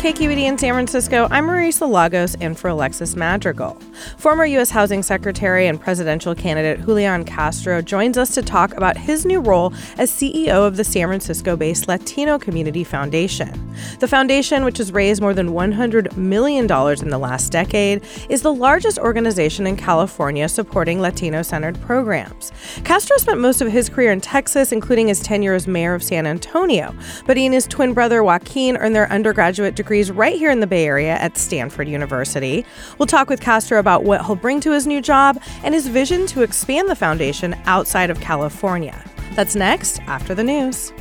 KQED in San Francisco, I'm Marisa Lagos and for Alexis Madrigal. Former U.S. Housing Secretary and presidential candidate Julian Castro joins us to talk about his new role as CEO of the San Francisco based Latino Community Foundation. The foundation, which has raised more than $100 million in the last decade, is the largest organization in California supporting Latino centered programs. Castro spent most of his career in Texas, including his tenure as mayor of San Antonio, but he and his twin brother Joaquin earned their undergraduate degrees right here in the Bay Area at Stanford University. We'll talk with Castro about what he'll bring to his new job and his vision to expand the foundation outside of California. That's next after the news.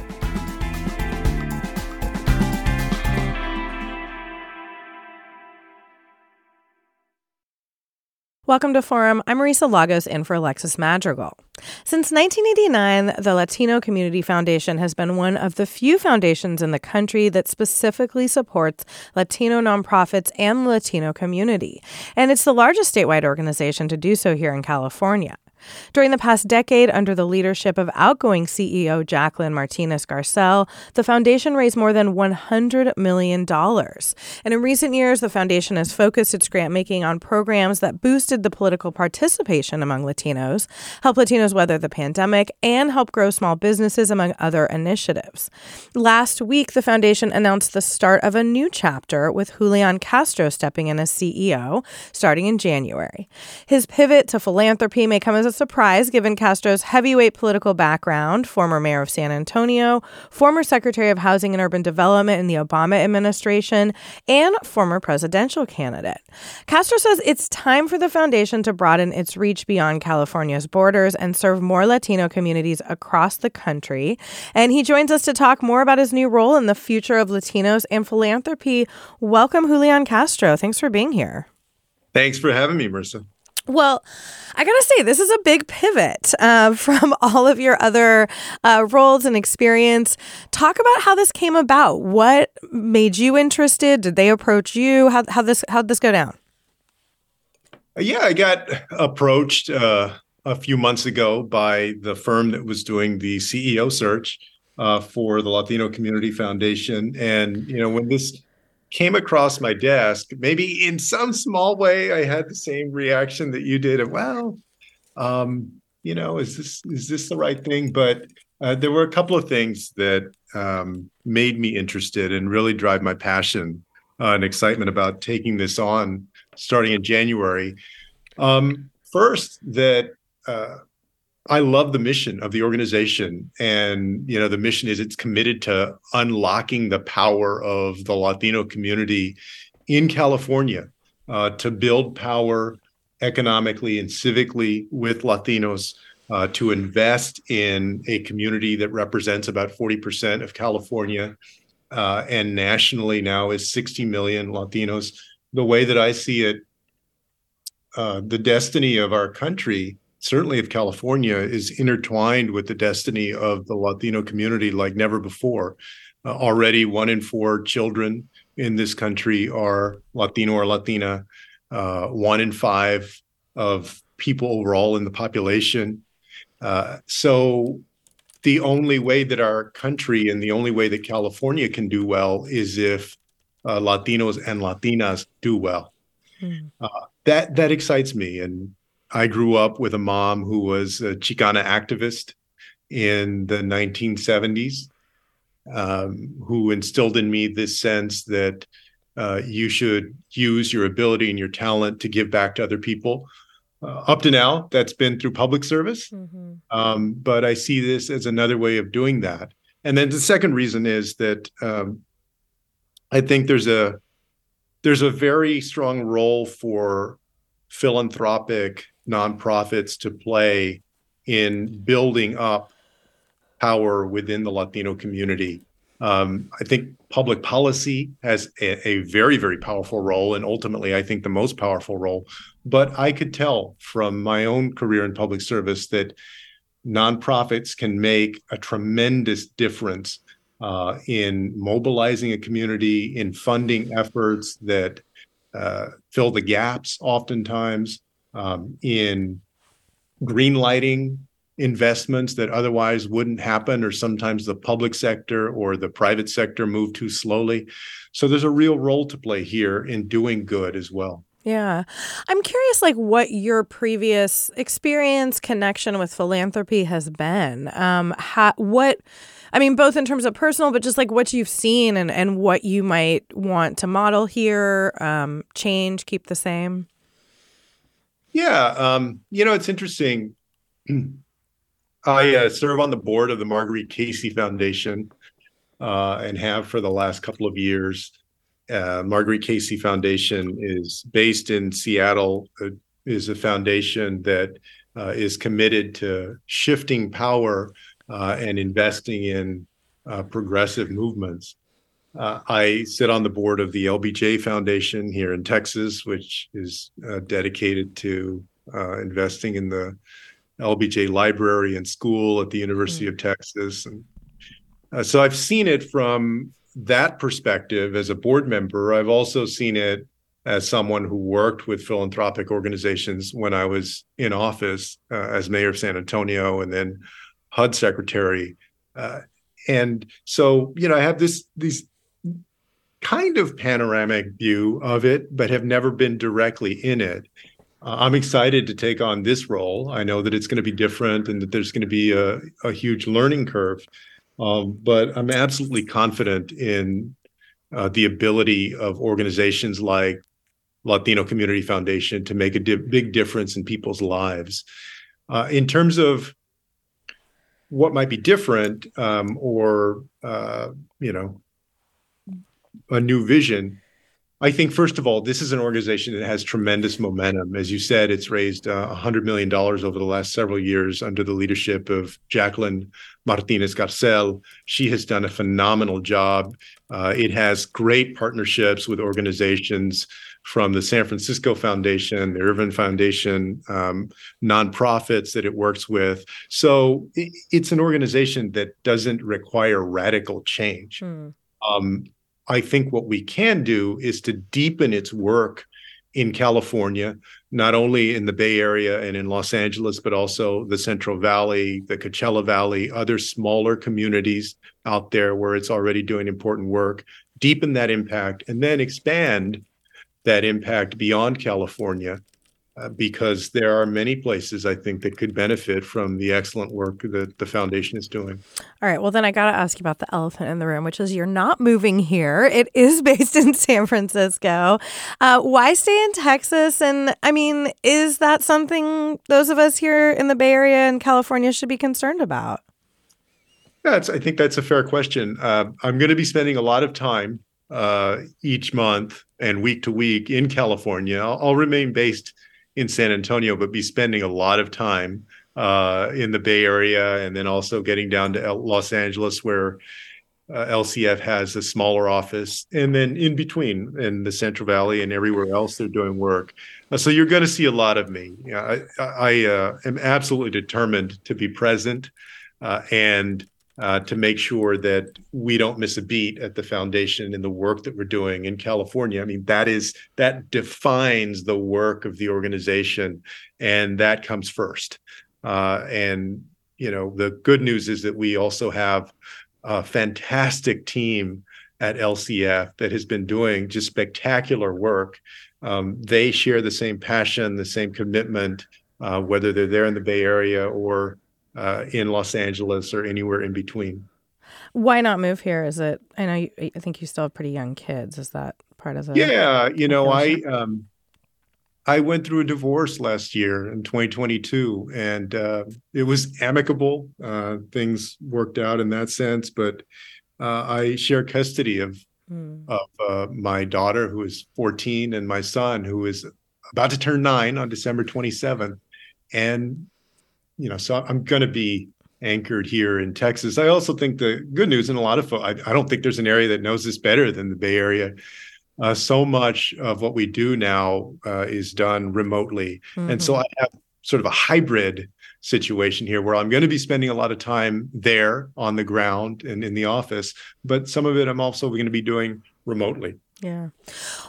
Welcome to Forum. I'm Marisa Lagos in for Alexis Madrigal. Since 1989, the Latino Community Foundation has been one of the few foundations in the country that specifically supports Latino nonprofits and the Latino community. And it's the largest statewide organization to do so here in California. During the past decade, under the leadership of outgoing CEO Jacqueline Martinez Garcel, the foundation raised more than $100 million. And in recent years, the foundation has focused its grant making on programs that boosted the political participation among Latinos, help Latinos weather the pandemic, and help grow small businesses, among other initiatives. Last week, the foundation announced the start of a new chapter with Julian Castro stepping in as CEO starting in January. His pivot to philanthropy may come as a surprise given Castro's heavyweight political background, former mayor of San Antonio, former Secretary of Housing and Urban Development in the Obama administration, and former presidential candidate. Castro says it's time for the foundation to broaden its reach beyond California's borders and serve more Latino communities across the country. And he joins us to talk more about his new role in the future of Latinos and philanthropy. Welcome, Julian Castro. Thanks for being here. Thanks for having me, Marisa. Well, I gotta say, this is a big pivot uh, from all of your other uh, roles and experience. Talk about how this came about. What made you interested? Did they approach you? How how this how'd this go down? Yeah, I got approached uh, a few months ago by the firm that was doing the CEO search uh, for the Latino Community Foundation, and you know when this came across my desk, maybe in some small way, I had the same reaction that you did. Of well, um, you know, is this is this the right thing? But uh, there were a couple of things that um, made me interested and really drive my passion uh, and excitement about taking this on starting in January. Um, first, that uh, I love the mission of the organization. And, you know, the mission is it's committed to unlocking the power of the Latino community in California uh, to build power economically and civically with Latinos, uh, to invest in a community that represents about 40% of California uh, and nationally now is 60 million Latinos. The way that I see it, uh, the destiny of our country certainly of California, is intertwined with the destiny of the Latino community like never before. Uh, already, one in four children in this country are Latino or Latina. Uh, one in five of people overall in the population. Uh, so, the only way that our country and the only way that California can do well is if uh, Latinos and Latinas do well. Mm. that that excites me, and I grew up with a mom who was a Chicana activist in the 1970s, um, who instilled in me this sense that uh, you should use your ability and your talent to give back to other people. Uh, up to now, that's been through public service, mm-hmm. um, but I see this as another way of doing that. And then the second reason is that um, I think there's a there's a very strong role for philanthropic nonprofits to play in building up power within the Latino community. Um, I think public policy has a, a, very, very powerful role, and ultimately, I think the most powerful role. But I could tell from my own career in public service that nonprofits can make a tremendous difference uh, in mobilizing a community, in funding efforts that uh, fill the gaps, oftentimes, um, in green lighting investments that otherwise wouldn't happen, or sometimes the public sector or the private sector move too slowly. So there's a real role to play here in doing good as well. Yeah. I'm curious like what your previous experience connection with philanthropy has been. Um how, what I mean both in terms of personal but just like what you've seen and and what you might want to model here, um change, keep the same. Yeah, um you know it's interesting I uh, serve on the board of the Marguerite Casey Foundation uh, and have for the last couple of years. Uh, Marguerite Casey Foundation is based in Seattle. Uh, is a foundation that uh, is committed to shifting power uh, and investing in progressive movements. I sit on the board of the LBJ Foundation here in Texas, which is dedicated to investing in the LBJ Library and School at the University mm. of Texas. And uh, so I've seen it from that perspective as a board member. I've also seen it as someone who worked with philanthropic organizations when I was in office uh, as mayor of San Antonio and then HUD secretary. Uh, and so, you know, I have this these kind of panoramic view of it, but have never been directly in it. Uh, I'm excited to take on this role. I know that it's going to be different and that there's going to be a, a huge learning curve. Um, but I'm absolutely confident in uh, the ability of organizations like Latino Community Foundation to make a di- big difference in people's lives. Uh, in terms of what might be different um, or, uh, you know, a new vision, I think, first of all, this is an organization that has tremendous momentum. As you said, it's raised uh, $100 million over the last several years under the leadership of Jacqueline Martinez Garcel. She has done a phenomenal job. Uh, it has great partnerships with organizations from the San Francisco Foundation, the Irvine Foundation, um, nonprofits that it works with. So it, it's an organization that doesn't require radical change. Hmm. Um, I think what we can do is to deepen its work in California, not only in the Bay Area and in Los Angeles, but also the Central Valley, the Coachella Valley, other smaller communities out there where it's already doing important work, deepen that impact, and then expand that impact beyond California uh, because there are many places I think that could benefit from the excellent work that the foundation is doing. All right. Well, then I got to ask you about the elephant in the room, which is you're not moving here. It is based in San Francisco. Uh, why stay in Texas? And I mean, is that something those of us here in the Bay Area and California should be concerned about? That's, I think that's a fair question. Uh, I'm going to be spending a lot of time uh, each month and week to week in California. I'll, I'll remain based in San Antonio, but be spending a lot of time uh, in the Bay Area and then also getting down to Los Angeles, where uh, LCF has a smaller office, and then in between in the Central Valley and everywhere else they're doing work. Uh, so you're going to see a lot of me. I, I uh, am absolutely determined to be present uh, and uh, to make sure that we don't miss a beat at the foundation in the work that we're doing in California. I mean, that is that defines the work of the organization, and that comes first. Uh, and you know, the good news is that we also have a fantastic team at LCF that has been doing just spectacular work. Um, they share the same passion, the same commitment uh, whether they're there in the Bay Area or uh, in Los Angeles or anywhere in between. Why not move here? Is it? I know. You, I think you still have pretty young kids. Is that part of the? Yeah, you know, I um, I went through a divorce last year in 2022, and uh, it was amicable. Uh, things worked out in that sense, but uh, I share custody of mm. of uh, my daughter, who is 14, and my son, who is about to turn nine on December 27th, and you know, so I'm going to be anchored here in Texas. I also think the good news, and a lot of I, I don't think there's an area that knows this better than the Bay Area. Uh, so much of what we do now uh, is done remotely, mm-hmm. and so I have sort of a hybrid situation here where I'm going to be spending a lot of time there on the ground and in the office, but some of it I'm also going to be doing remotely. Yeah.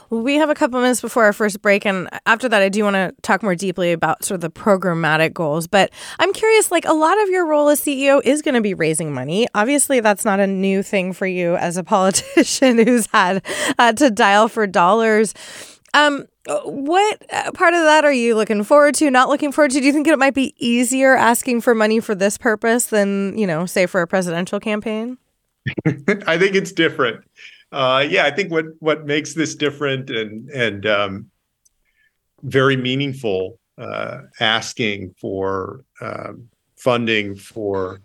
Well, we have a couple minutes before our first break. And after that, I do want to talk more deeply about sort of the programmatic goals. But I'm curious like, a lot of your role as CEO is going to be raising money. Obviously, that's not a new thing for you as a politician who's had uh, to dial for dollars. Um, what uh, part of that are you looking forward to, not looking forward to? Do you think it might be easier asking for money for this purpose than, you know, say for a presidential campaign? I think it's different uh, yeah, I think what what makes this different and and um, very meaningful uh, asking for uh, funding for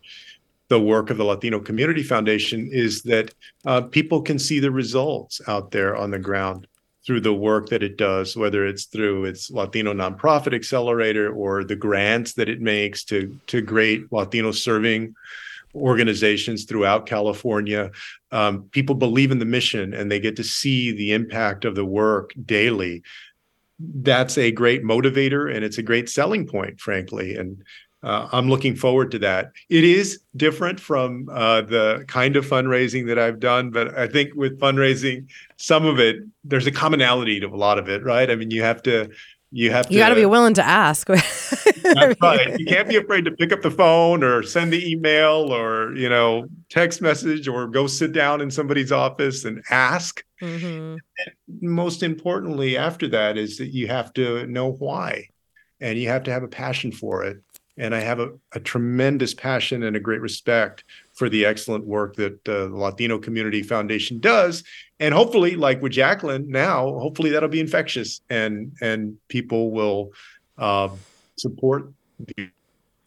the work of the Latino Community Foundation is that uh, people can see the results out there on the ground through the work that it does, whether it's through its Latino nonprofit accelerator or the grants that it makes to to great Latino serving organizations throughout California. Um, people believe in the mission and they get to see the impact of the work daily. That's a great motivator and it's a great selling point, frankly. And uh, I'm looking forward to that. It is different from uh, the kind of fundraising that I've done, but I think with fundraising, some of it, there's a commonality to a lot of it, right? I mean, you have to you have to you got to be willing to ask that's right you can't be afraid to pick up the phone or send the email or you know text message or go sit down in somebody's office and ask mm-hmm. and most importantly after that is that you have to know why and you have to have a passion for it and i have a, a tremendous passion and a great respect for the excellent work that uh, the Latino Community Foundation does. And hopefully, like with Jacqueline now, hopefully that'll be infectious and and people will uh, support the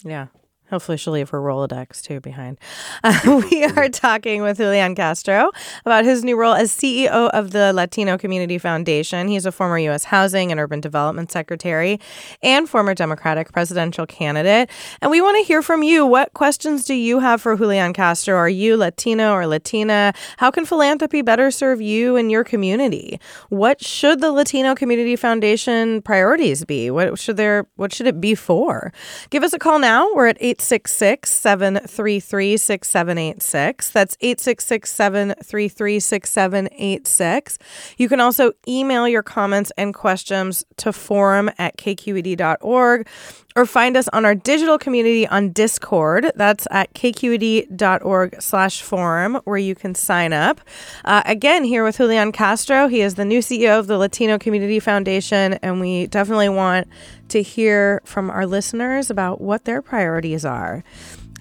yeah Hopefully, she'll leave her Rolodex too behind. Uh, we are talking with Julian Castro about his new role as CEO of the Latino Community Foundation. He's a former U.S. Housing and Urban Development Secretary and former Democratic presidential candidate. And we want to hear from you. What questions do you have for Julian Castro? Are you Latino or Latina? How can philanthropy better serve you and your community? What should the Latino Community Foundation priorities be? What should there? What should it be for? Give us a call now. We're at eight. 866 733 6786. That's 866 733 6786. You can also email your comments and questions to forum at kqed.org or find us on our digital community on Discord. That's at kqed.org slash forum where you can sign up. Uh, again, here with Julian Castro. He is the new CEO of the Latino Community Foundation, and we definitely want to hear from our listeners about what their priorities are.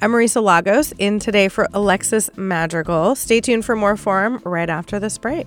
I'm Marisa Lagos in today for Alexis Madrigal. Stay tuned for more forum right after this break.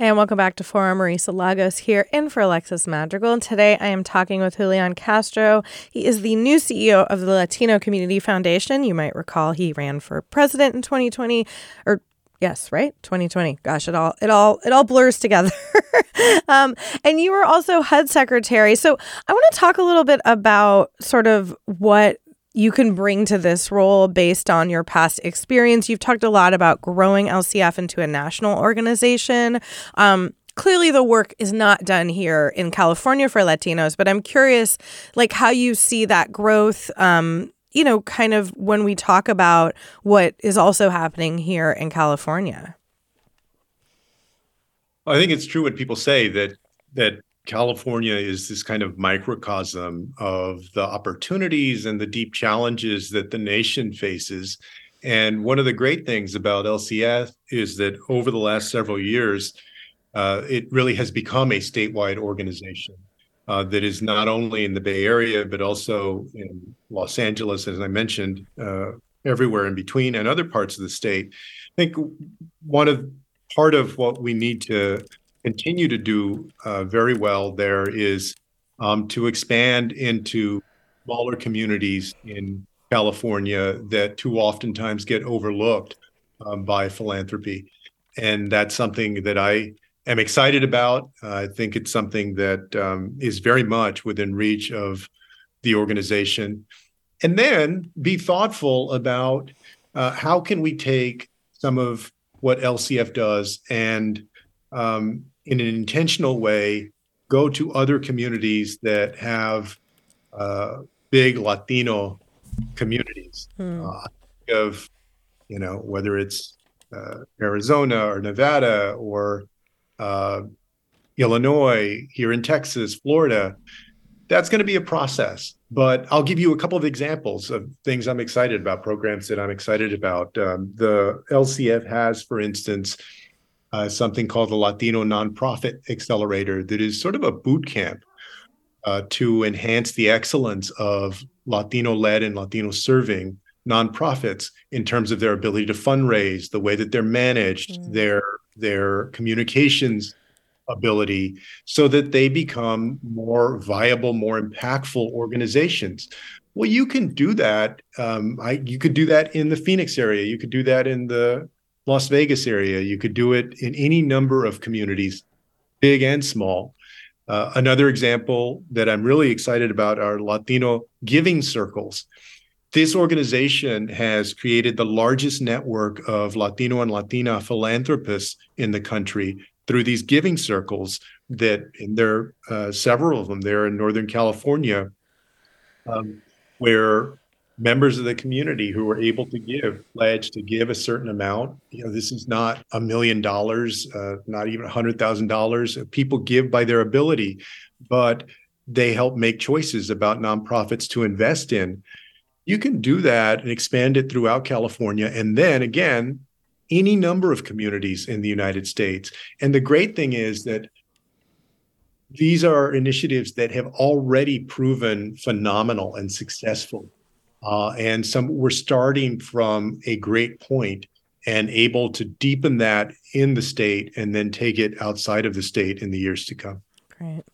And welcome back to Forum. Marisa Lagos here in for Alexis Madrigal. And today I am talking with Julian Castro. He is the new CEO of the Latino Community Foundation. You might recall he ran for president in 2020 or Yes, right? 2020. Gosh, it all it all it all blurs together. um, and you were also HUD secretary. So I want to talk a little bit about sort of what you can bring to this role based on your past experience. You've talked a lot about growing LCF into a national organization. Um, clearly the work is not done here in California for Latinos, but I'm curious like how you see that growth um, you know, kind of when we talk about what is also happening here in California. I think it's true what people say that that California is this kind of microcosm of the opportunities and the deep challenges that the nation faces. And one of the great things about LCF is that over the last several years, uh, it really has become a statewide organization uh, that is not only in the Bay Area, but also in Los Angeles, as I mentioned, uh, everywhere in between, and other parts of the state. I think one of part of what we need to continue to do uh, very well there is um, to expand into smaller communities in California that too oftentimes get overlooked um, by philanthropy. And that's something that I am excited about. Uh, I think it's something that um, is very much within reach of the organization. And then be thoughtful about uh, how can we take some of what LCF does and um, in an intentional way go to other communities that have uh, big Latino communities. Hmm. Uh, of you know whether it's uh, Arizona or Nevada or uh, Illinois, here in Texas, Florida. That's going to be a process, but I'll give you a couple of examples of things I'm excited about, programs that I'm excited about. Um, the LCF has, for instance, uh, something called the Latino Nonprofit Accelerator that is sort of a boot camp uh, to enhance the excellence of Latino led and Latino serving nonprofits in terms of their ability to fundraise, the way that they're managed, mm. their their communications ability, so that they become more viable, more impactful organizations. Well, you can do that. Um, I, you could do that in the Phoenix area. You could do that in the Las Vegas area. You could do it in any number of communities, big and small. Uh, another example that I'm really excited about are Latino giving circles. This organization has created the largest network of Latino and Latina philanthropists in the country through these giving circles that and there are uh, several of them there in Northern California um, where members of the community who are able to give pledge to give a certain amount. You know this is not a million dollars uh, not even a hundred thousand dollars. People give by their ability but they help make choices about nonprofits to invest in. You can do that and expand it throughout california and then again any number of communities in the united states. And the great thing is that these are initiatives that have already proven phenomenal and successful uh, and some we're starting from a great point and able to deepen that in the state and then take it outside of the state in the years to come. Great.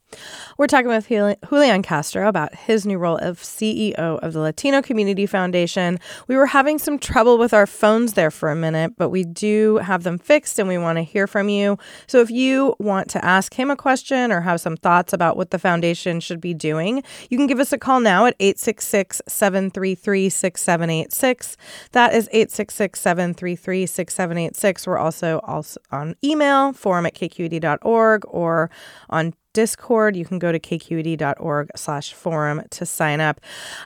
We're talking with Julian Castro about his new role of CEO of the Latino Community Foundation. We were having some trouble with our phones there for a minute, but we do have them fixed and we want to hear from you. So if you want to ask him a question or have some thoughts about what the foundation should be doing, you can give us a call now at 866 733 6786. That is 866 733 6786. We're also, also on email, forum at kqed.org, or on Discord. You can go to kqed.org slash forum to sign up.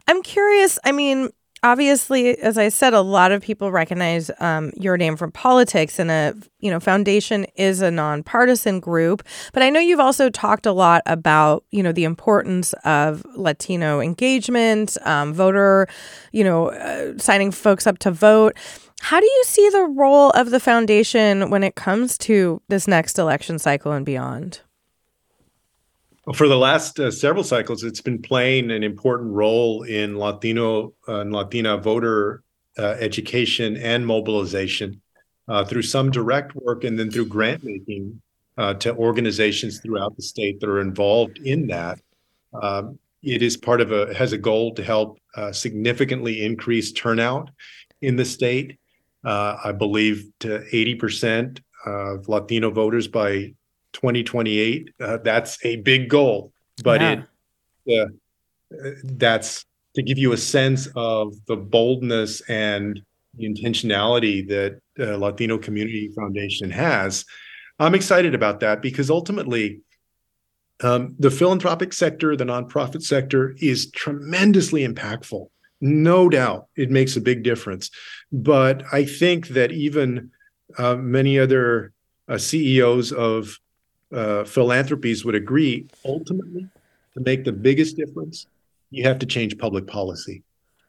I'm curious, I mean, obviously, as I said, a lot of people recognize um, your name from politics, and a you know foundation is a nonpartisan group. But I know you've also talked a lot about you know the importance of Latino engagement, um, voter, you know, uh, signing folks up to vote. How do you see the role of the foundation when it comes to this next election cycle and beyond? For the last uh, several cycles, it's been playing an important role in Latino uh, and Latina voter uh, education and mobilization uh, through some direct work and then through grant making uh, to organizations throughout the state that are involved in that. Um, it is part of a has a goal to help uh, significantly increase turnout in the state. I believe to 80% of Latino voters by 2028. Uh, that's a big goal, but yeah. it uh, that's to give you a sense of the boldness and the intentionality that uh, Latino Community Foundation has. I'm excited about that because ultimately, um, the philanthropic sector, the nonprofit sector, is tremendously impactful. No doubt, it makes a big difference. But I think that even uh, many other uh, CEOs of uh, philanthropies would agree ultimately to make the biggest difference you have to change public policy.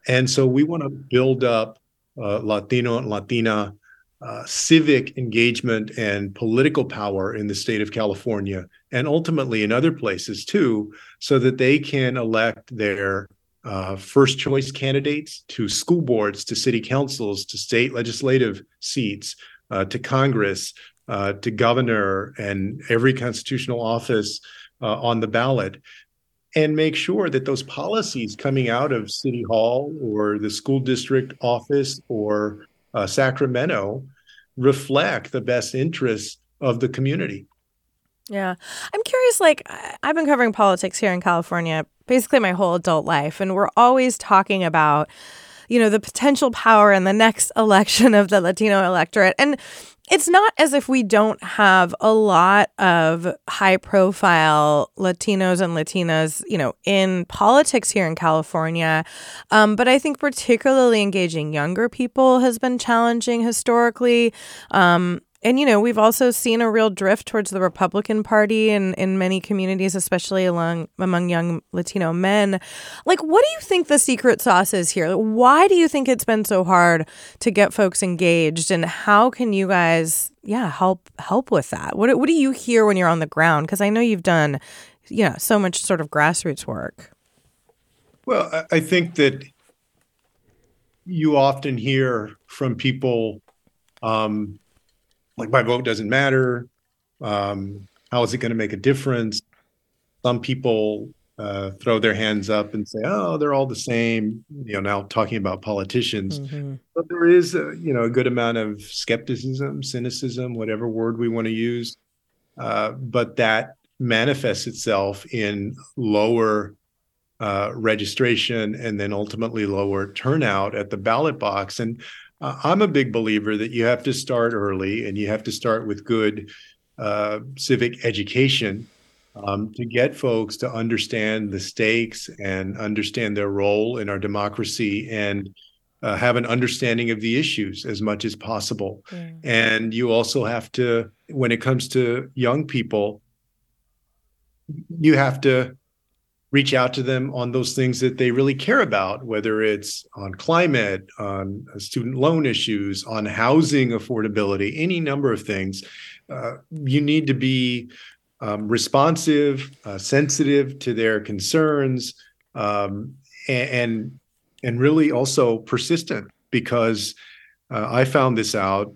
And so we want to build up uh, latino and latina uh, civic engagement and political power in the state of california and ultimately in other places too so that they can elect their uh, first choice candidates to school boards to city councils to state legislative seats uh, to congress uh, to governor and every constitutional office uh, on the ballot and make sure that those policies coming out of city hall or the school district office or uh, sacramento reflect the best interests of the community. Yeah. I'm curious like i've been covering politics here in california basically my whole adult life and we're always talking about you know the potential power in the next election of the latino electorate. And it's not as if we don't have a lot of high profile Latinos and Latinas, you know, in politics here in California. Um, but I think particularly engaging younger people has been challenging historically. Um, and you know we've also seen a real drift towards the republican party in, in many communities especially along among young latino men. Like what do you think the secret sauce is here? Why do you think it's been so hard to get folks engaged? And how can you guys yeah help help with that? What, what do you hear when you're on the ground? Because i know you've done you know so much sort of grassroots work. Well i think that you often hear from people um, like my vote doesn't matter. Um, how is it going to make a difference? Some people uh, throw their hands up and say, "Oh, they're all the same." You know, now talking about politicians, mm-hmm. but there is, a, you know, a good amount of skepticism, cynicism, whatever word we want to use. Uh, but that manifests itself in lower uh, registration and then ultimately lower turnout at the ballot box. And uh, I'm a big believer that you have to start early and you have to start with good uh, civic education um, to get folks to understand the stakes and understand their role in our democracy and uh, have an understanding of the issues as much as possible. Mm. And you also have to, when it comes to young people, you have to reach out to them on those things that they really care about, whether it's on climate, on student loan issues, on housing affordability, any number of things. Uh, you need to be um, responsive, uh, sensitive to their concerns, um, and and really also persistent because uh, I found this out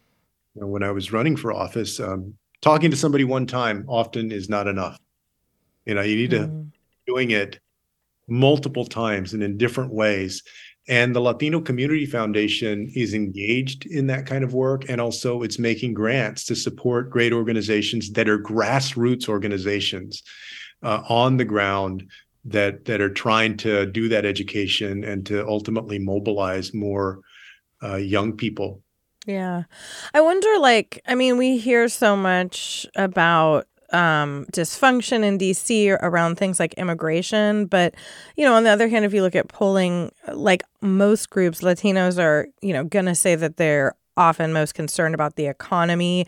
you know, when I was running for office. Um, talking to somebody one time often is not enough. You know, you need to mm doing it multiple times and in different ways. And the Latino Community Foundation is engaged in that kind of work. And also, it's making grants to support great organizations that are grassroots organizations uh, on the ground that, that are trying to do that education and to ultimately mobilize more uh, young people. Yeah. I wonder, like, I mean, we hear so much about um, dysfunction in DC around things like immigration. But, you know, on the other hand, if you look at polling, like most groups, Latinos are, you know, going to say that they're often most concerned about the economy.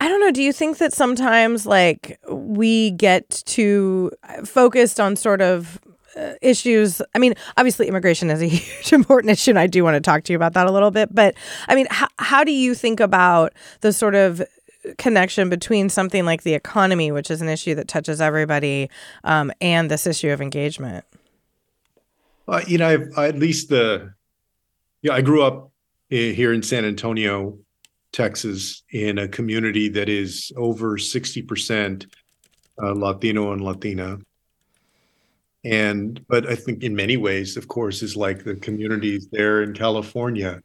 I don't know. Do you think that sometimes, like, we get too focused on sort of uh, issues. I mean, obviously, immigration is a huge important issue, and I do want to talk to you about that a little bit. But I mean, how, how do you think about the sort of connection between something like the economy, which is an issue that touches everybody, um, and this issue of engagement? Uh, you know, I, at least the, yeah, I grew up here in San Antonio, Texas, in a community that is over 60% uh, Latino and Latina. And, but I think in many ways, of course, is like the communities there in California.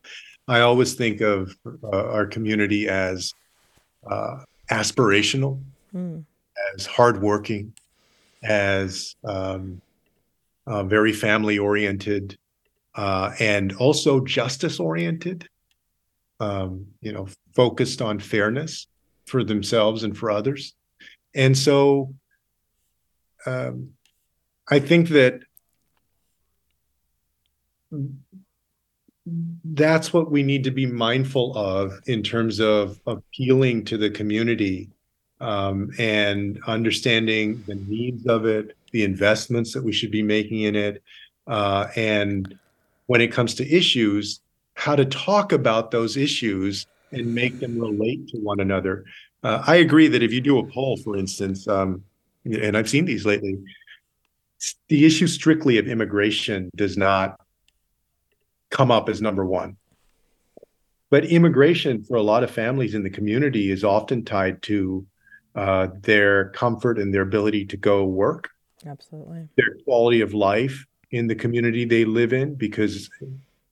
I always think of uh, our community as uh, aspirational, mm. as hardworking, as um, uh, very family oriented, uh, and also justice oriented. Um, you know, focused on fairness for themselves and for others, and so um, I think that that's what we need to be mindful of in terms of appealing to the community um, and understanding the needs of it, the investments that we should be making in it, uh, and when it comes to issues, how to talk about those issues and make them relate to one another. Uh, I agree that if you do a poll, for instance, um, and I've seen these lately, the issue strictly of immigration does not come up as number one. But immigration for a lot of families in the community is often tied to uh, their comfort and their ability to go work. Absolutely. Their quality of life in the community they live in, because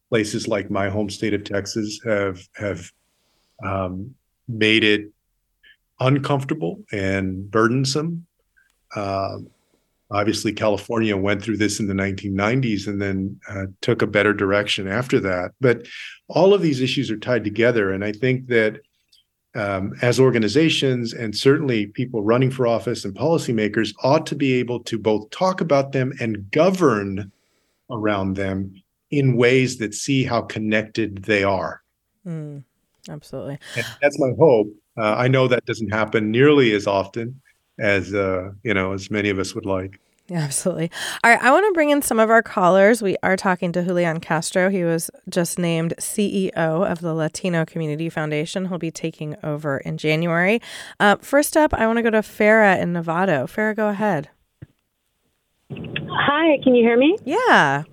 places like my home state of Texas have have um, made it uncomfortable and burdensome. Uh, obviously California went through this in the 1990s and then uh, took a better direction after that. But all of these issues are tied together, and I think that um, as organizations and certainly people running for office and policymakers ought to be able to both talk about them and govern around them in ways that see how connected they are. Mm, absolutely. And that's my hope. Uh, I know that doesn't happen nearly as often as uh, you know as many of us would like. Yeah, absolutely. All right, I want to bring in some of our callers. We are talking to Julian Castro. He was just named CEO of the Latino Community Foundation. He'll be taking over in January. Uh, first up, I want to go to Farah in Novato. Farah, go ahead. Hi, can you hear me? Yeah.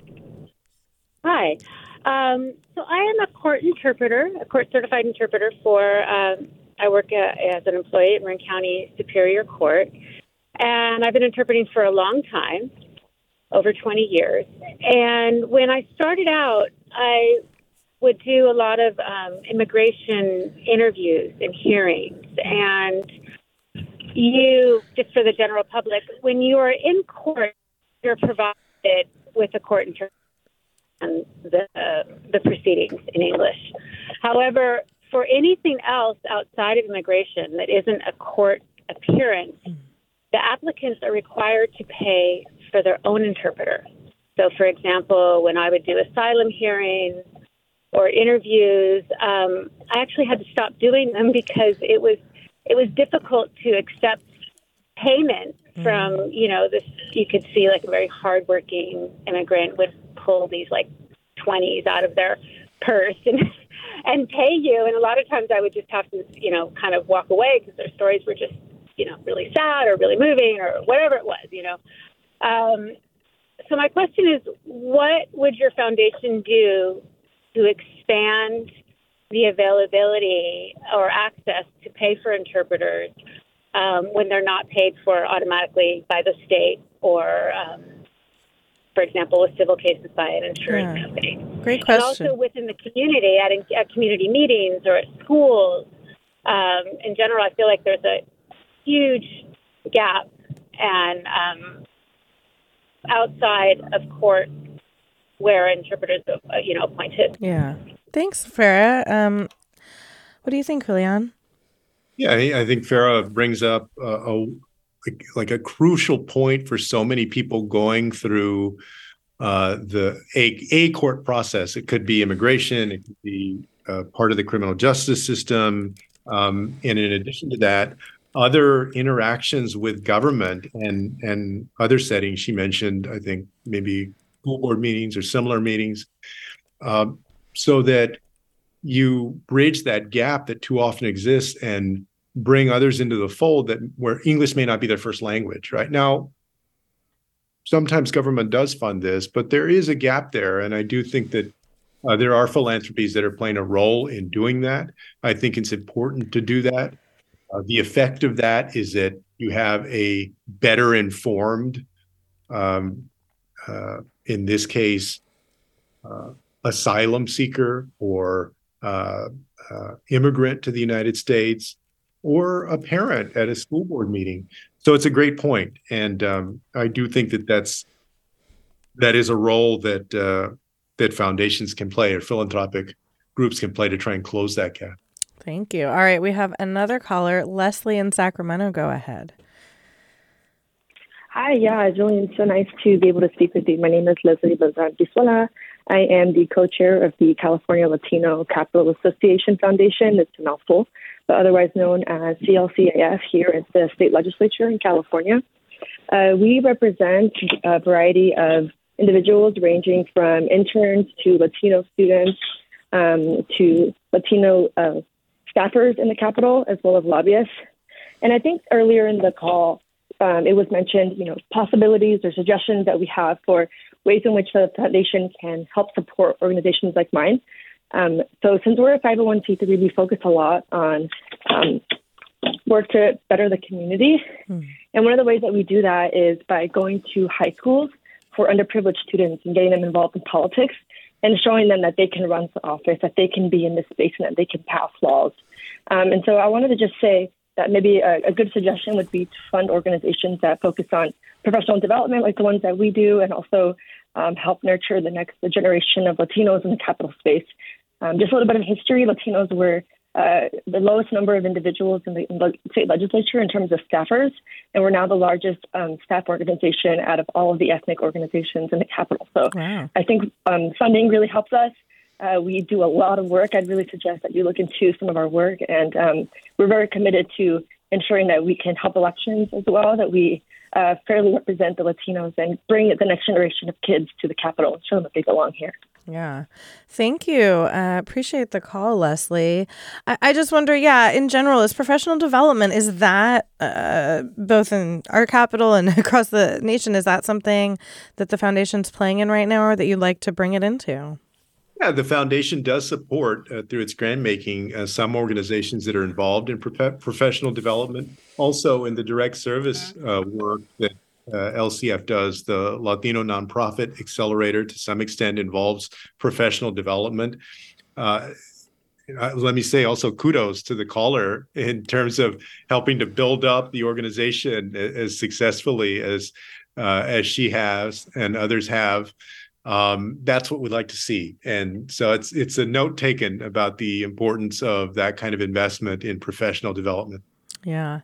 Hi. Um, so I am a court interpreter, a court certified interpreter for um, I work as an employee at Marin County Superior Court, and I've been interpreting for a long time, over 20 years. And when I started out, I would do a lot of um, immigration interviews and hearings. And you, just for the general public, when you are in court, you're provided with a court interpreter and the, the proceedings in English. However, for anything else outside of immigration that isn't a court appearance, the applicants are required to pay for their own interpreter. So, for example, when I would do asylum hearings or interviews, um, I actually had to stop doing them because it was it was difficult to accept payment from mm. you know this. You could see like a very hardworking immigrant would pull these like twenties out of their purse and and pay you. And a lot of times I would just have to, you know, kind of walk away because their stories were just, you know, really sad or really moving or whatever it was, you know. Um, so my question is, what would your foundation do to expand the availability or access to pay for interpreters um, when they're not paid for automatically by the state or um, for example, with civil cases by an insurance yeah. company. Great question. And also within the community, at, at community meetings or at schools. Um, in general, I feel like there's a huge gap and um, outside of court where interpreters are, uh, you know, appointed. Yeah. Thanks, Farah. Um, what do you think, Julian? Yeah, I think Farah brings up a, a like a crucial point for so many people going through uh, the a, a court process. It could be immigration, it could be uh, part of the criminal justice system, um, and in addition to that, other interactions with government and and other settings. She mentioned, I think, maybe school board meetings or similar meetings, um, so that you bridge that gap that too often exists and bring others into the fold that where English may not be their first language. Right now, sometimes government does fund this, but there is a gap there, and I do think that uh, there are philanthropies that are playing a role in doing that. I think it's important to do that. Uh, the effect of that is that you have a better informed, um, uh, in this case, uh, asylum seeker or uh, uh, immigrant to the United States or a parent at a school board meeting. So it's a great point, and um, I do think that that's that is a role that uh, that foundations can play or philanthropic groups can play to try and close that gap. Thank you. All right, we have another caller, Leslie in Sacramento. Go ahead. Hi, yeah, Julian. So nice to be able to speak with you. My name is Leslie Bazan Bisola. I am the co-chair of the California Latino Capital Association Foundation. It's a mouthful, but otherwise known as CLCAF here at the state legislature in California. Uh, we represent a variety of individuals ranging from interns to Latino students um, to Latino uh, staffers in the Capitol, as well as lobbyists. And I think earlier in the call, um, it was mentioned, you know, possibilities or suggestions that we have for ways in which the foundation can help support organizations like mine. Um, so since we're a 501c3, we focus a lot on um, work to better the community. Mm. And one of the ways that we do that is by going to high schools for underprivileged students and getting them involved in politics and showing them that they can run for office, that they can be in this space, and that they can pass laws. Um, and so I wanted to just say that maybe a, a, good suggestion would be to fund organizations that focus on professional development, like the ones that we do, and also um, help nurture the next generation of Latinos in the capital space. Um, just a little bit of history: Latinos were uh, the lowest number of individuals in the, in the, state legislature in terms of staffers, and we're now the largest um, staff organization out of all of the ethnic organizations in the capital. So wow. I think um, funding really helps us. Uh, we do a lot of work. I'd really suggest that you look into some of our work, and um, we're very committed to ensuring that we can help elections as well, that we uh, fairly represent the Latinos and bring the next generation of kids to the capital and show them that they belong here. Yeah. Thank you. Uh, appreciate the call, Leslie. I, I, just wonder, yeah, in general, is professional development, is that uh, both in our capital and across the nation, is that something that the foundation's playing in right now or that you'd like to bring it into? Yeah, the foundation does support uh, through its grant making uh, some organizations that are involved in pro- professional development. Also, in the direct service uh, work that uh, LCF does, the Latino Nonprofit Accelerator to some extent involves professional development. Uh, uh, let me say also kudos to the caller in terms of helping to build up the organization as successfully as as she has and others have um, that's what we'd like to see. And so it's it's a note taken about the importance of that kind of investment in professional development. Yeah.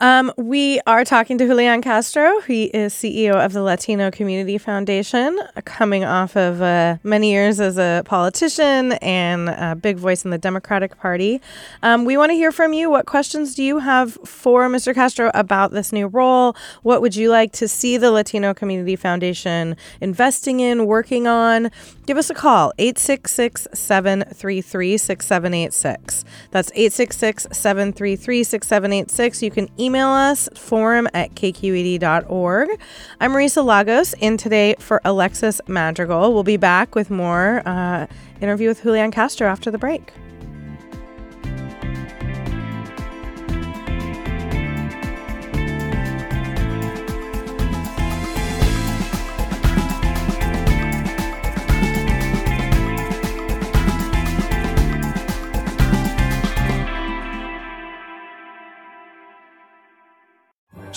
Um, we are talking to Julian Castro. He is CEO of the Latino Community Foundation, coming off of uh, many years as a politician and a big voice in the Democratic Party. Um, we want to hear from you. What questions do you have for Mr. Castro about this new role? What would you like to see the Latino Community Foundation investing in, working on? Give us a call, 866 733 6786. That's 866 733 6786. You can email us forum at kqed.org. I'm Marisa Lagos in today for Alexis Madrigal. We'll be back with more uh, interview with Julian Castro after the break.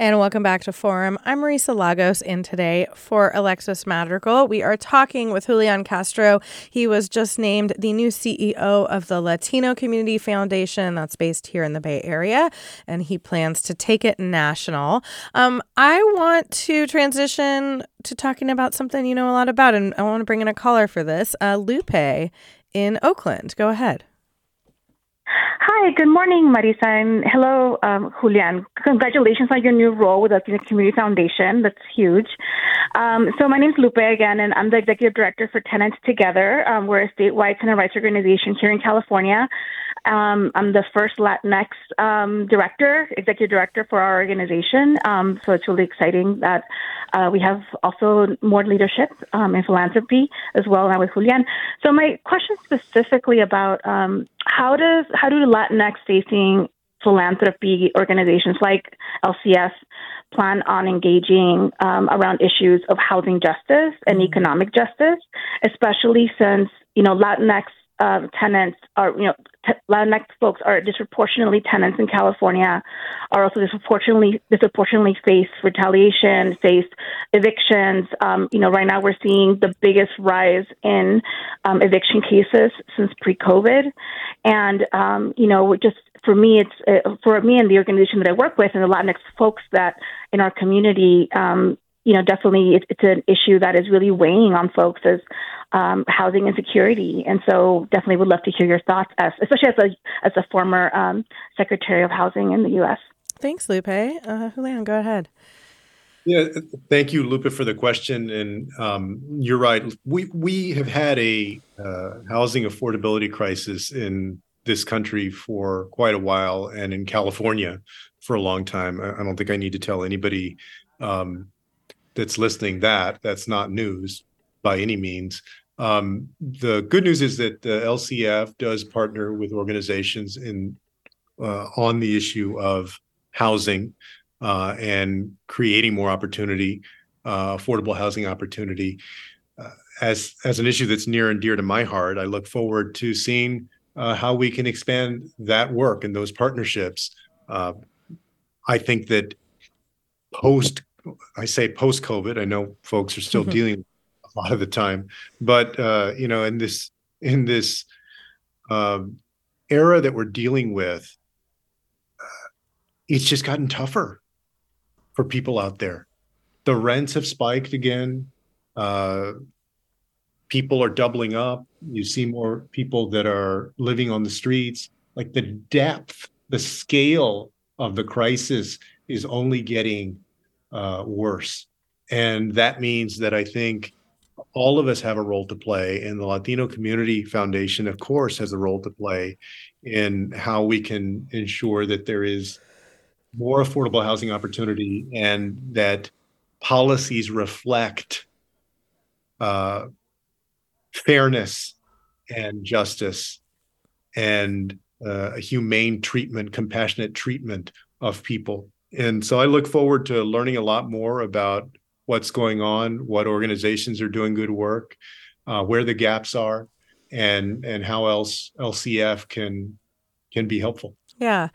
And welcome back to Forum. I'm Marisa Lagos, and today for Alexis Madrigal, we are talking with Julian Castro. He was just named the new CEO of the Latino Community Foundation, that's based here in the Bay Area, and he plans to take it national. Um, I want to transition to talking about something you know a lot about, and I want to bring in a caller for this. Uh, Lupe in Oakland. Go ahead. Hi, good morning, Marisa, and hello, um, Julian. Congratulations on your new role with the Community Foundation. That's huge. Um, so my name is Lupe again, and I'm the executive director for Tenants Together. Um, we're a statewide tenant rights organization here in California. Um, I'm the first Latinx um, director, executive director for our organization. Um, so it's really exciting that uh, we have also more leadership um, in philanthropy as well now with Julian. So my question specifically about um, how does how do Latinx facing philanthropy organizations like LCF plan on engaging um, around issues of housing justice and mm-hmm. economic justice, especially since you know Latinx uh, tenants are, you know, t- Latinx folks are disproportionately tenants in California, are also disproportionately disproportionately face retaliation, face evictions. Um, you know, right now we're seeing the biggest rise in um, eviction cases since pre-COVID, and um, you know, just for me, it's uh, for me and the organization that I work with and the Latinx folks that in our community. Um, you know, definitely it's, it's an issue that is really weighing on folks as um, housing insecurity. And so, definitely would love to hear your thoughts, as especially as a as a former um, Secretary of Housing in the U.S. Thanks, Lupe. Uh, Julian, go ahead. Yeah, thank you, Lupe, for the question. And um, you're right. We we have had a uh, housing affordability crisis in this country for quite a while, and in California for a long time. I, I don't think I need to tell anybody um, that's listening that that's not news by any means. Um, the good news is that the LCF does partner with organizations in uh, on the issue of housing uh, and creating more opportunity, uh, affordable housing opportunity. Uh, as as an issue that's near and dear to my heart, I look forward to seeing uh, how we can expand that work and those partnerships. Uh, I think that post, I say post COVID, I know folks are still mm-hmm. dealing a lot of the time. But uh, you know, in this in this um, era that we're dealing with, uh, it's just gotten tougher for people out there. The rents have spiked again. Uh, people are doubling up. You see more people that are living on the streets. Like the depth, the scale of the crisis is only getting uh, worse. And that means that I think all of us have a role to play, and the Latino Community Foundation, of course, has a role to play in how we can ensure that there is more affordable housing opportunity and that policies reflect uh, fairness and justice and uh, a humane treatment, compassionate treatment of people. And so I look forward to learning a lot more about what's going on, what organizations are doing good work, uh, where the gaps are, and and how else LCF can can be helpful. Yeah,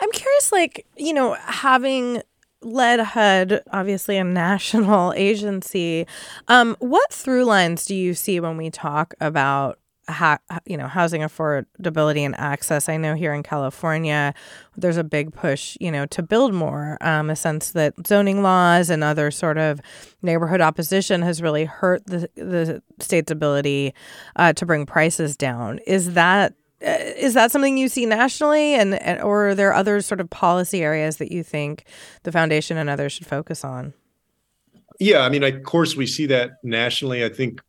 I'm curious. Like you know, having led HUD, obviously a national agency, um, what through lines do you see when we talk about ha- you know housing affordability and access. I know here in California, there's a big push, you know, to build more. Um, a sense that zoning laws and other sort of neighborhood opposition has really hurt the the state's ability uh, to bring prices down. Is that uh, that something you see nationally, and, and or are there other sort of policy areas that you think the foundation and others should focus on? Yeah, I mean, of course, we see that nationally. I think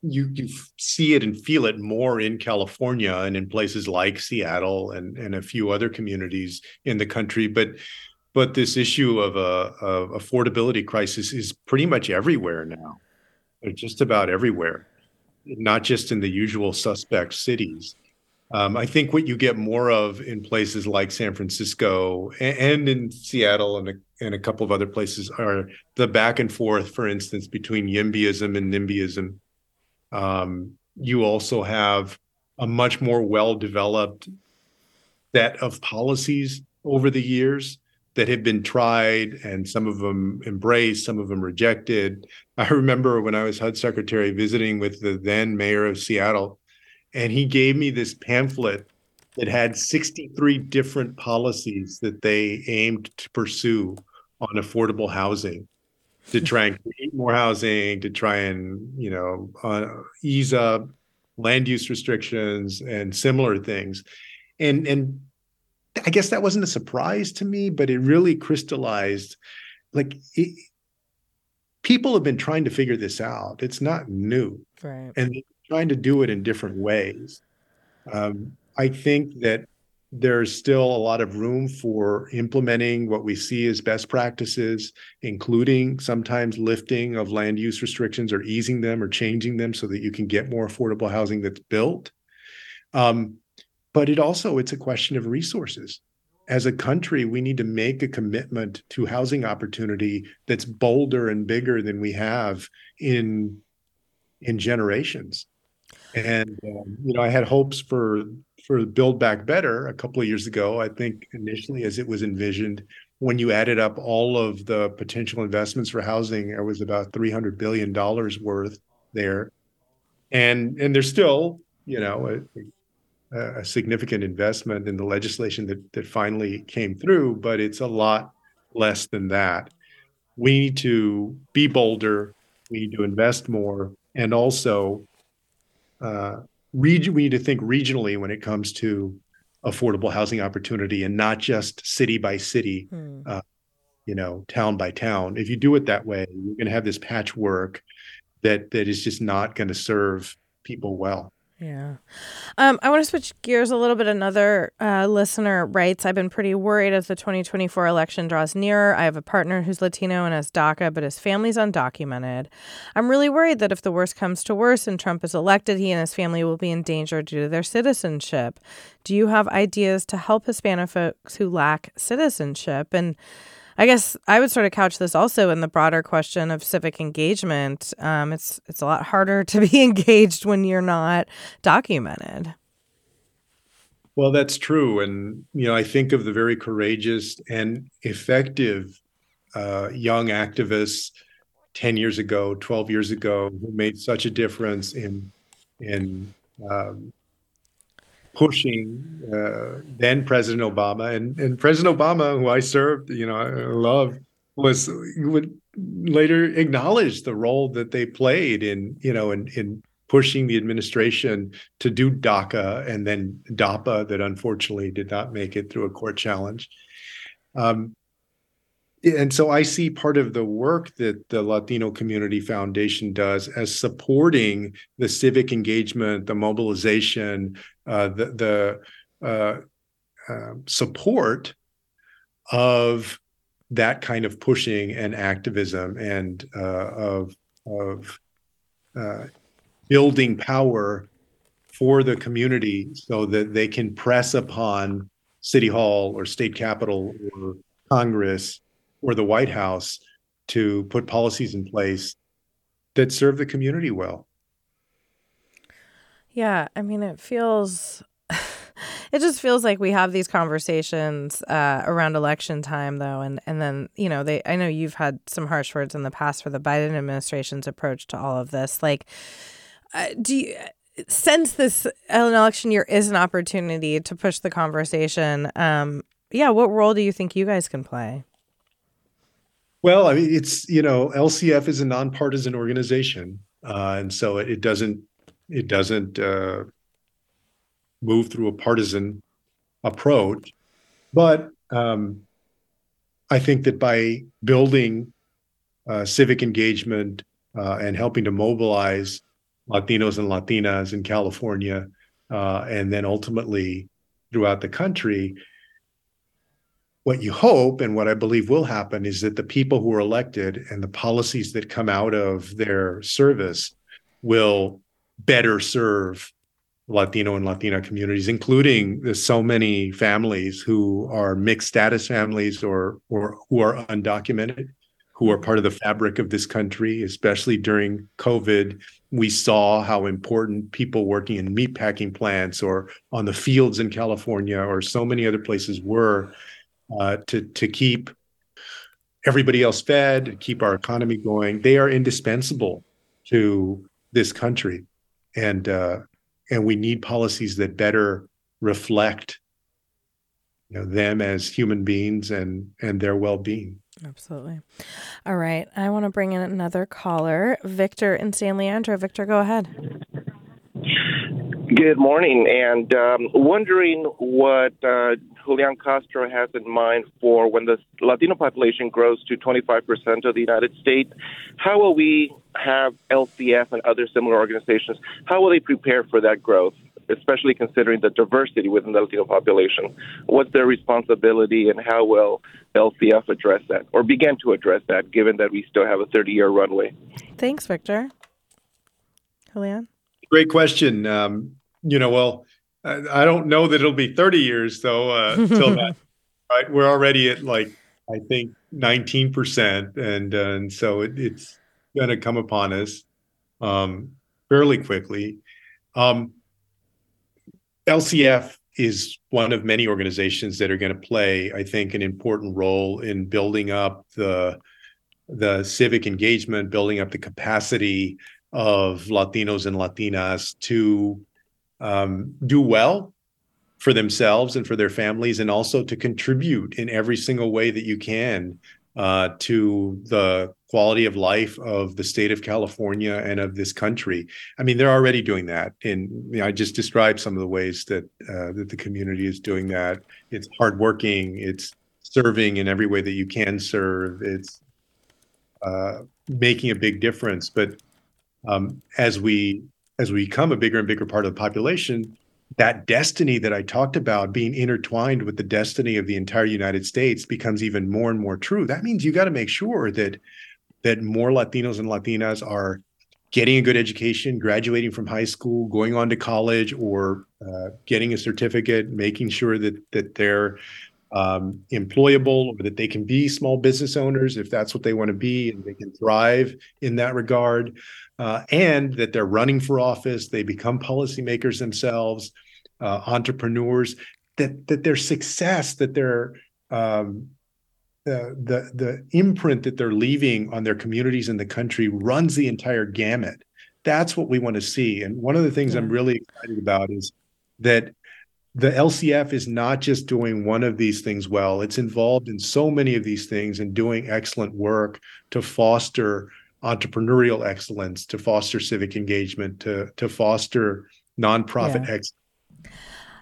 you you see it and feel it more in California and in places like Seattle and and a few other communities in the country. But but this issue of a of affordability crisis is pretty much everywhere now. They're just about everywhere, not just in the usual suspect cities. Um, I think what you get more of in places like San Francisco and, and in Seattle and a, and a couple of other places are the back and forth, for instance, between YIMBYism and NIMBYism. Um, you also have a much more well developed set of policies over the years that have been tried and some of them embraced, some of them rejected. I remember when I was HUD secretary visiting with the then mayor of Seattle and he gave me this pamphlet that had 63 different policies that they aimed to pursue on affordable housing to try and create more housing to try and you know uh, ease up land use restrictions and similar things. And and i guess that wasn't a surprise to me but it really crystallized like it, people have been trying to figure this out. It's not new. Right. And trying to do it in different ways. Um, I think that there's still a lot of room for implementing what we see as best practices, including sometimes lifting of land use restrictions or easing them or changing them so that you can get more affordable housing that's built. Um, but it also it's a question of resources. As a country, we need to make a commitment to housing opportunity that's bolder and bigger than we have in in generations. And um, you know, I had hopes for for Build Back Better a couple of years ago. I think initially, as it was envisioned, when you added up all of the potential investments for housing, it was about three hundred billion dollars worth there, and and there's still you know a, a significant investment in the legislation that that finally came through, but it's a lot less than that. We need to be bolder. We need to invest more, and also uh, region, we need to think regionally when it comes to affordable housing opportunity and not just city by city, hmm. uh, you know, town by town. If you do it that way, you're going to have this patchwork that that is just not going to serve people well. Yeah. Um, I want to switch gears a little bit. Another uh, listener writes I've been pretty worried as the 2024 election draws nearer. I have a partner who's Latino and has DACA, but his family's undocumented. I'm really worried that if the worst comes to worst and Trump is elected, he and his family will be in danger due to their citizenship. Do you have ideas to help Hispanic folks who lack citizenship? And I guess I would sort of couch this also in the broader question of civic engagement. Um, it's it's a lot harder to be engaged when you're not documented. Well, that's true, and you know I think of the very courageous and effective uh, young activists ten years ago, twelve years ago, who made such a difference in in um, pushing uh, then President Obama and, and President Obama, who I served, you know, I love, was would later acknowledge the role that they played in, you know, in in pushing the administration to do DACA and then DAPA that unfortunately did not make it through a court challenge. Um, and so I see part of the work that the Latino Community Foundation does as supporting the civic engagement, the mobilization, uh, the, the uh, uh, support of that kind of pushing and activism and uh, of of uh, building power for the community so that they can press upon city hall or state capitol or congress or the White House to put policies in place that serve the community well. Yeah, I mean, it feels, it just feels like we have these conversations uh, around election time, though, and and then you know they. I know you've had some harsh words in the past for the Biden administration's approach to all of this. Like, uh, do you? since this an election year is an opportunity to push the conversation, um, yeah, what role do you think you guys can play? Well, I mean, it's you know, LCF is a nonpartisan organization, uh, and so it, doesn't it doesn't uh, move through a partisan approach. But um, I think that by building uh, civic engagement uh, and helping to mobilize Latinos and Latinas in California, uh, and then ultimately throughout the country, what you hope and what I believe will happen is that the people who are elected and the policies that come out of their service will better serve Latino and Latina communities, including the so many families who are mixed status families or or who are undocumented, who are part of the fabric of this country, especially during COVID. We saw how important people working in meatpacking plants or on the fields in California or so many other places were uh, to to keep everybody else fed, keep our economy going. They are indispensable to this country, and uh, and we need policies that better reflect you know them as human beings and and their well-being. Absolutely. All right, I want to bring in another caller, Victor in San Leandro. Victor, go ahead. Good morning, and um, wondering what uh, Julian Castro has in mind for when the Latino population grows to 25% of the United States. How will we have LCF and other similar organizations? How will they prepare for that growth, especially considering the diversity within the Latino population? What's their responsibility, and how will LCF address that or begin to address that, given that we still have a 30 year runway? Thanks, Victor. Julian? Great question. Um, you know, well, I don't know that it'll be 30 years though uh, till that. Right, we're already at like I think 19 percent, and uh, and so it, it's going to come upon us um, fairly quickly. Um, LCF is one of many organizations that are going to play, I think, an important role in building up the the civic engagement, building up the capacity of Latinos and Latinas to um, do well for themselves and for their families, and also to contribute in every single way that you can uh, to the quality of life of the state of California and of this country. I mean, they're already doing that. And you know, I just described some of the ways that uh, that the community is doing that. It's hardworking. It's serving in every way that you can serve. It's uh, making a big difference. But um, as we as we become a bigger and bigger part of the population, that destiny that I talked about being intertwined with the destiny of the entire United States becomes even more and more true. That means you got to make sure that that more Latinos and Latinas are getting a good education, graduating from high school, going on to college, or uh, getting a certificate, making sure that that they're um, employable or that they can be small business owners if that's what they want to be and they can thrive in that regard uh, and that they're running for office, they become policymakers themselves, uh, entrepreneurs, that that their success, that their um, the, the the imprint that they're leaving on their communities and the country runs the entire gamut. That's what we want to see. And one of the things yeah. I'm really excited about is that the LCF is not just doing one of these things well. It's involved in so many of these things and doing excellent work to foster entrepreneurial excellence, to foster civic engagement, to to foster nonprofit yeah. excellence.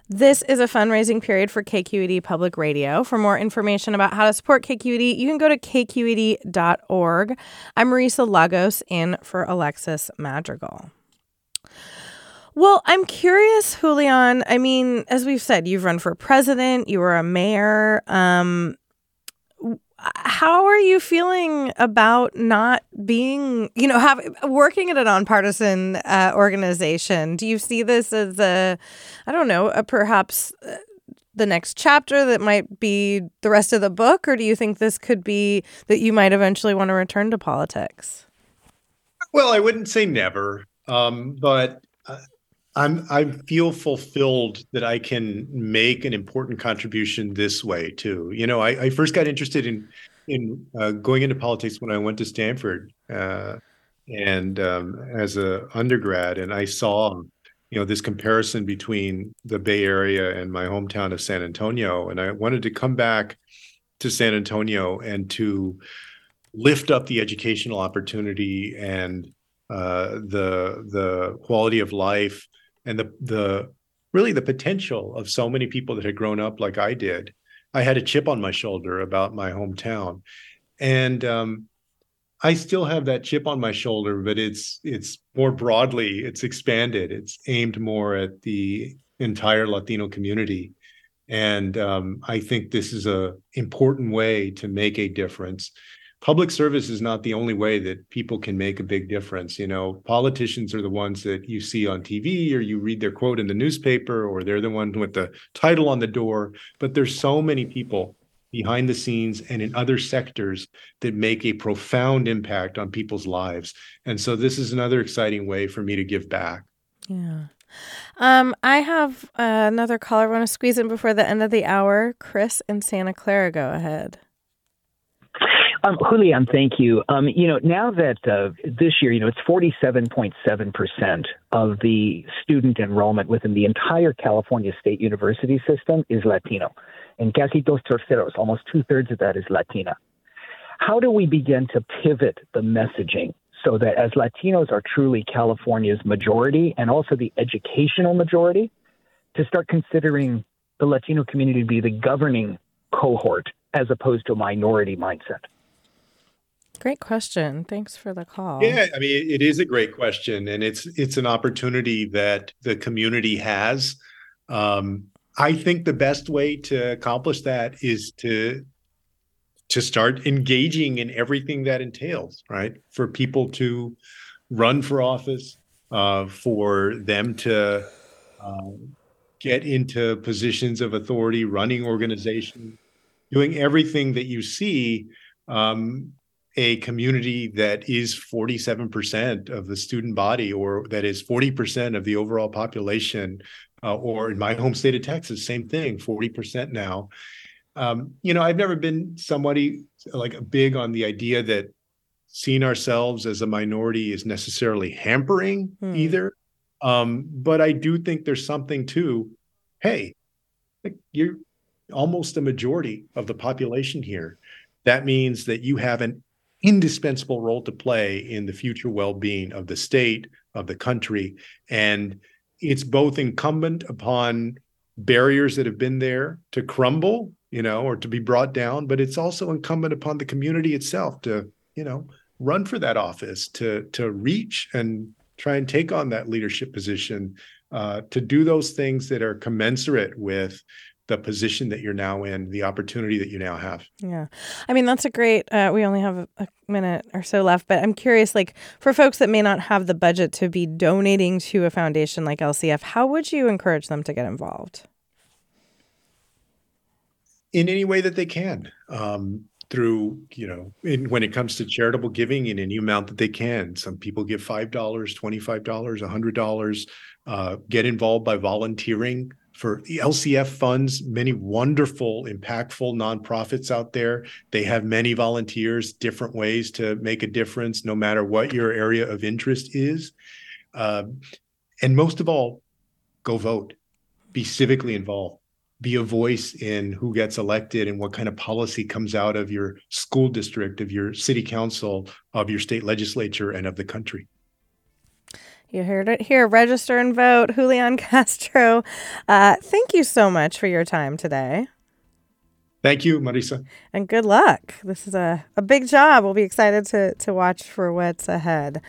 This is a fundraising period for KQED Public Radio. For more information about how to support KQED, you can go to kqed.org. I'm Marisa Lagos in for Alexis Madrigal. Well, I'm curious, Julian. I mean, as we've said, you've run for president, you were a mayor. Um, how are you feeling about not being, you know, have working at a nonpartisan uh, organization? Do you see this as a, I don't know, a perhaps uh, the next chapter that might be the rest of the book, or do you think this could be that you might eventually want to return to politics? Well, I wouldn't say never, um, but uh, I'm I feel fulfilled that I can make an important contribution this way too. You know, I, I first got interested in in uh, going into politics when I went to Stanford uh, and um, as a undergrad, and I saw you know this comparison between the Bay Area and my hometown of San Antonio, and I wanted to come back to San Antonio and to lift up the educational opportunity and uh, the the quality of life and the the really the potential of so many people that had grown up like I did. I had a chip on my shoulder about my hometown, and um, I still have that chip on my shoulder, but it's it's more broadly, it's expanded. It's aimed more at the entire Latino community, and um, I think this is a important way to make a difference public service is not the only way that people can make a big difference. You know, politicians are the ones that you see on TV or you read their quote in the newspaper or they're the one with the title on the door. But there's so many people behind the scenes and in other sectors that make a profound impact on people's lives. And so this is another exciting way for me to give back. Yeah. Um, I have uh, another caller. I want to squeeze in before the end of the hour. Chris in Santa Clara, go ahead. Um, Julian, thank you. Um, you know, now that uh, this year, you know, it's 47.7% of the student enrollment within the entire California State University system is Latino. And casi dos terceros, almost two thirds of that is Latina. How do we begin to pivot the messaging so that as Latinos are truly California's majority and also the educational majority, to start considering the Latino community to be the governing cohort as opposed to a minority mindset? Great question. Thanks for the call. Yeah, I mean, it is a great question, and it's it's an opportunity that the community has. Um, I think the best way to accomplish that is to to start engaging in everything that entails, right? For people to run for office, uh, for them to um, get into positions of authority, running organizations, doing everything that you see um, a community that is 47% of the student body or that is 40% of the overall population uh, or in my home state of texas same thing 40% now. Um, you know i've never been somebody like big on the idea that seeing ourselves as a minority is necessarily hampering hmm. either. Um, but i do think there's something to hey you're almost a majority of the population here. That means that you have an indispensable role to play in the future well-being of the state of the country. And it's both incumbent upon barriers that have been there to crumble you know or to be brought down but it's also incumbent upon the community itself to you know run for that office to to reach and try and take on that leadership position uh, to do those things that are commensurate with the position that you're now in, the opportunity that you now have. Yeah. I mean, that's a great, uh, we only have a minute or so left, but I'm curious, like, for folks that may not have the budget to be donating to a foundation like LCF, how would you encourage them to get involved? In any way that they can. Um, through you know in, when it comes to charitable giving in any amount that they can some people give five dollars twenty five dollars a hundred dollars uh, get involved by volunteering for LCF funds, many wonderful, impactful nonprofits out there. They have many volunteers, different ways to make a difference, no matter what your area of interest is. Uh, and most of all, go vote, be civically involved, be a voice in who gets elected and what kind of policy comes out of your school district, of your city council, of your state legislature, and of the country. You heard it here. Register and vote. Julian Castro, uh, thank you so much for your time today. Thank you, Marisa. And good luck. This is a, a big job. We'll be excited to, to watch for what's ahead.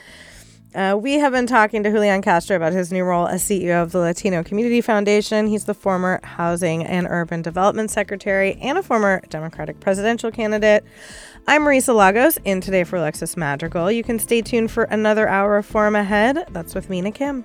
Uh, we have been talking to Julian Castro about his new role as CEO of the Latino Community Foundation. He's the former Housing and Urban Development Secretary and a former Democratic presidential candidate. I'm Marisa Lagos in Today for Alexis Madrigal. You can stay tuned for another hour of Forum Ahead. That's with Mina Kim.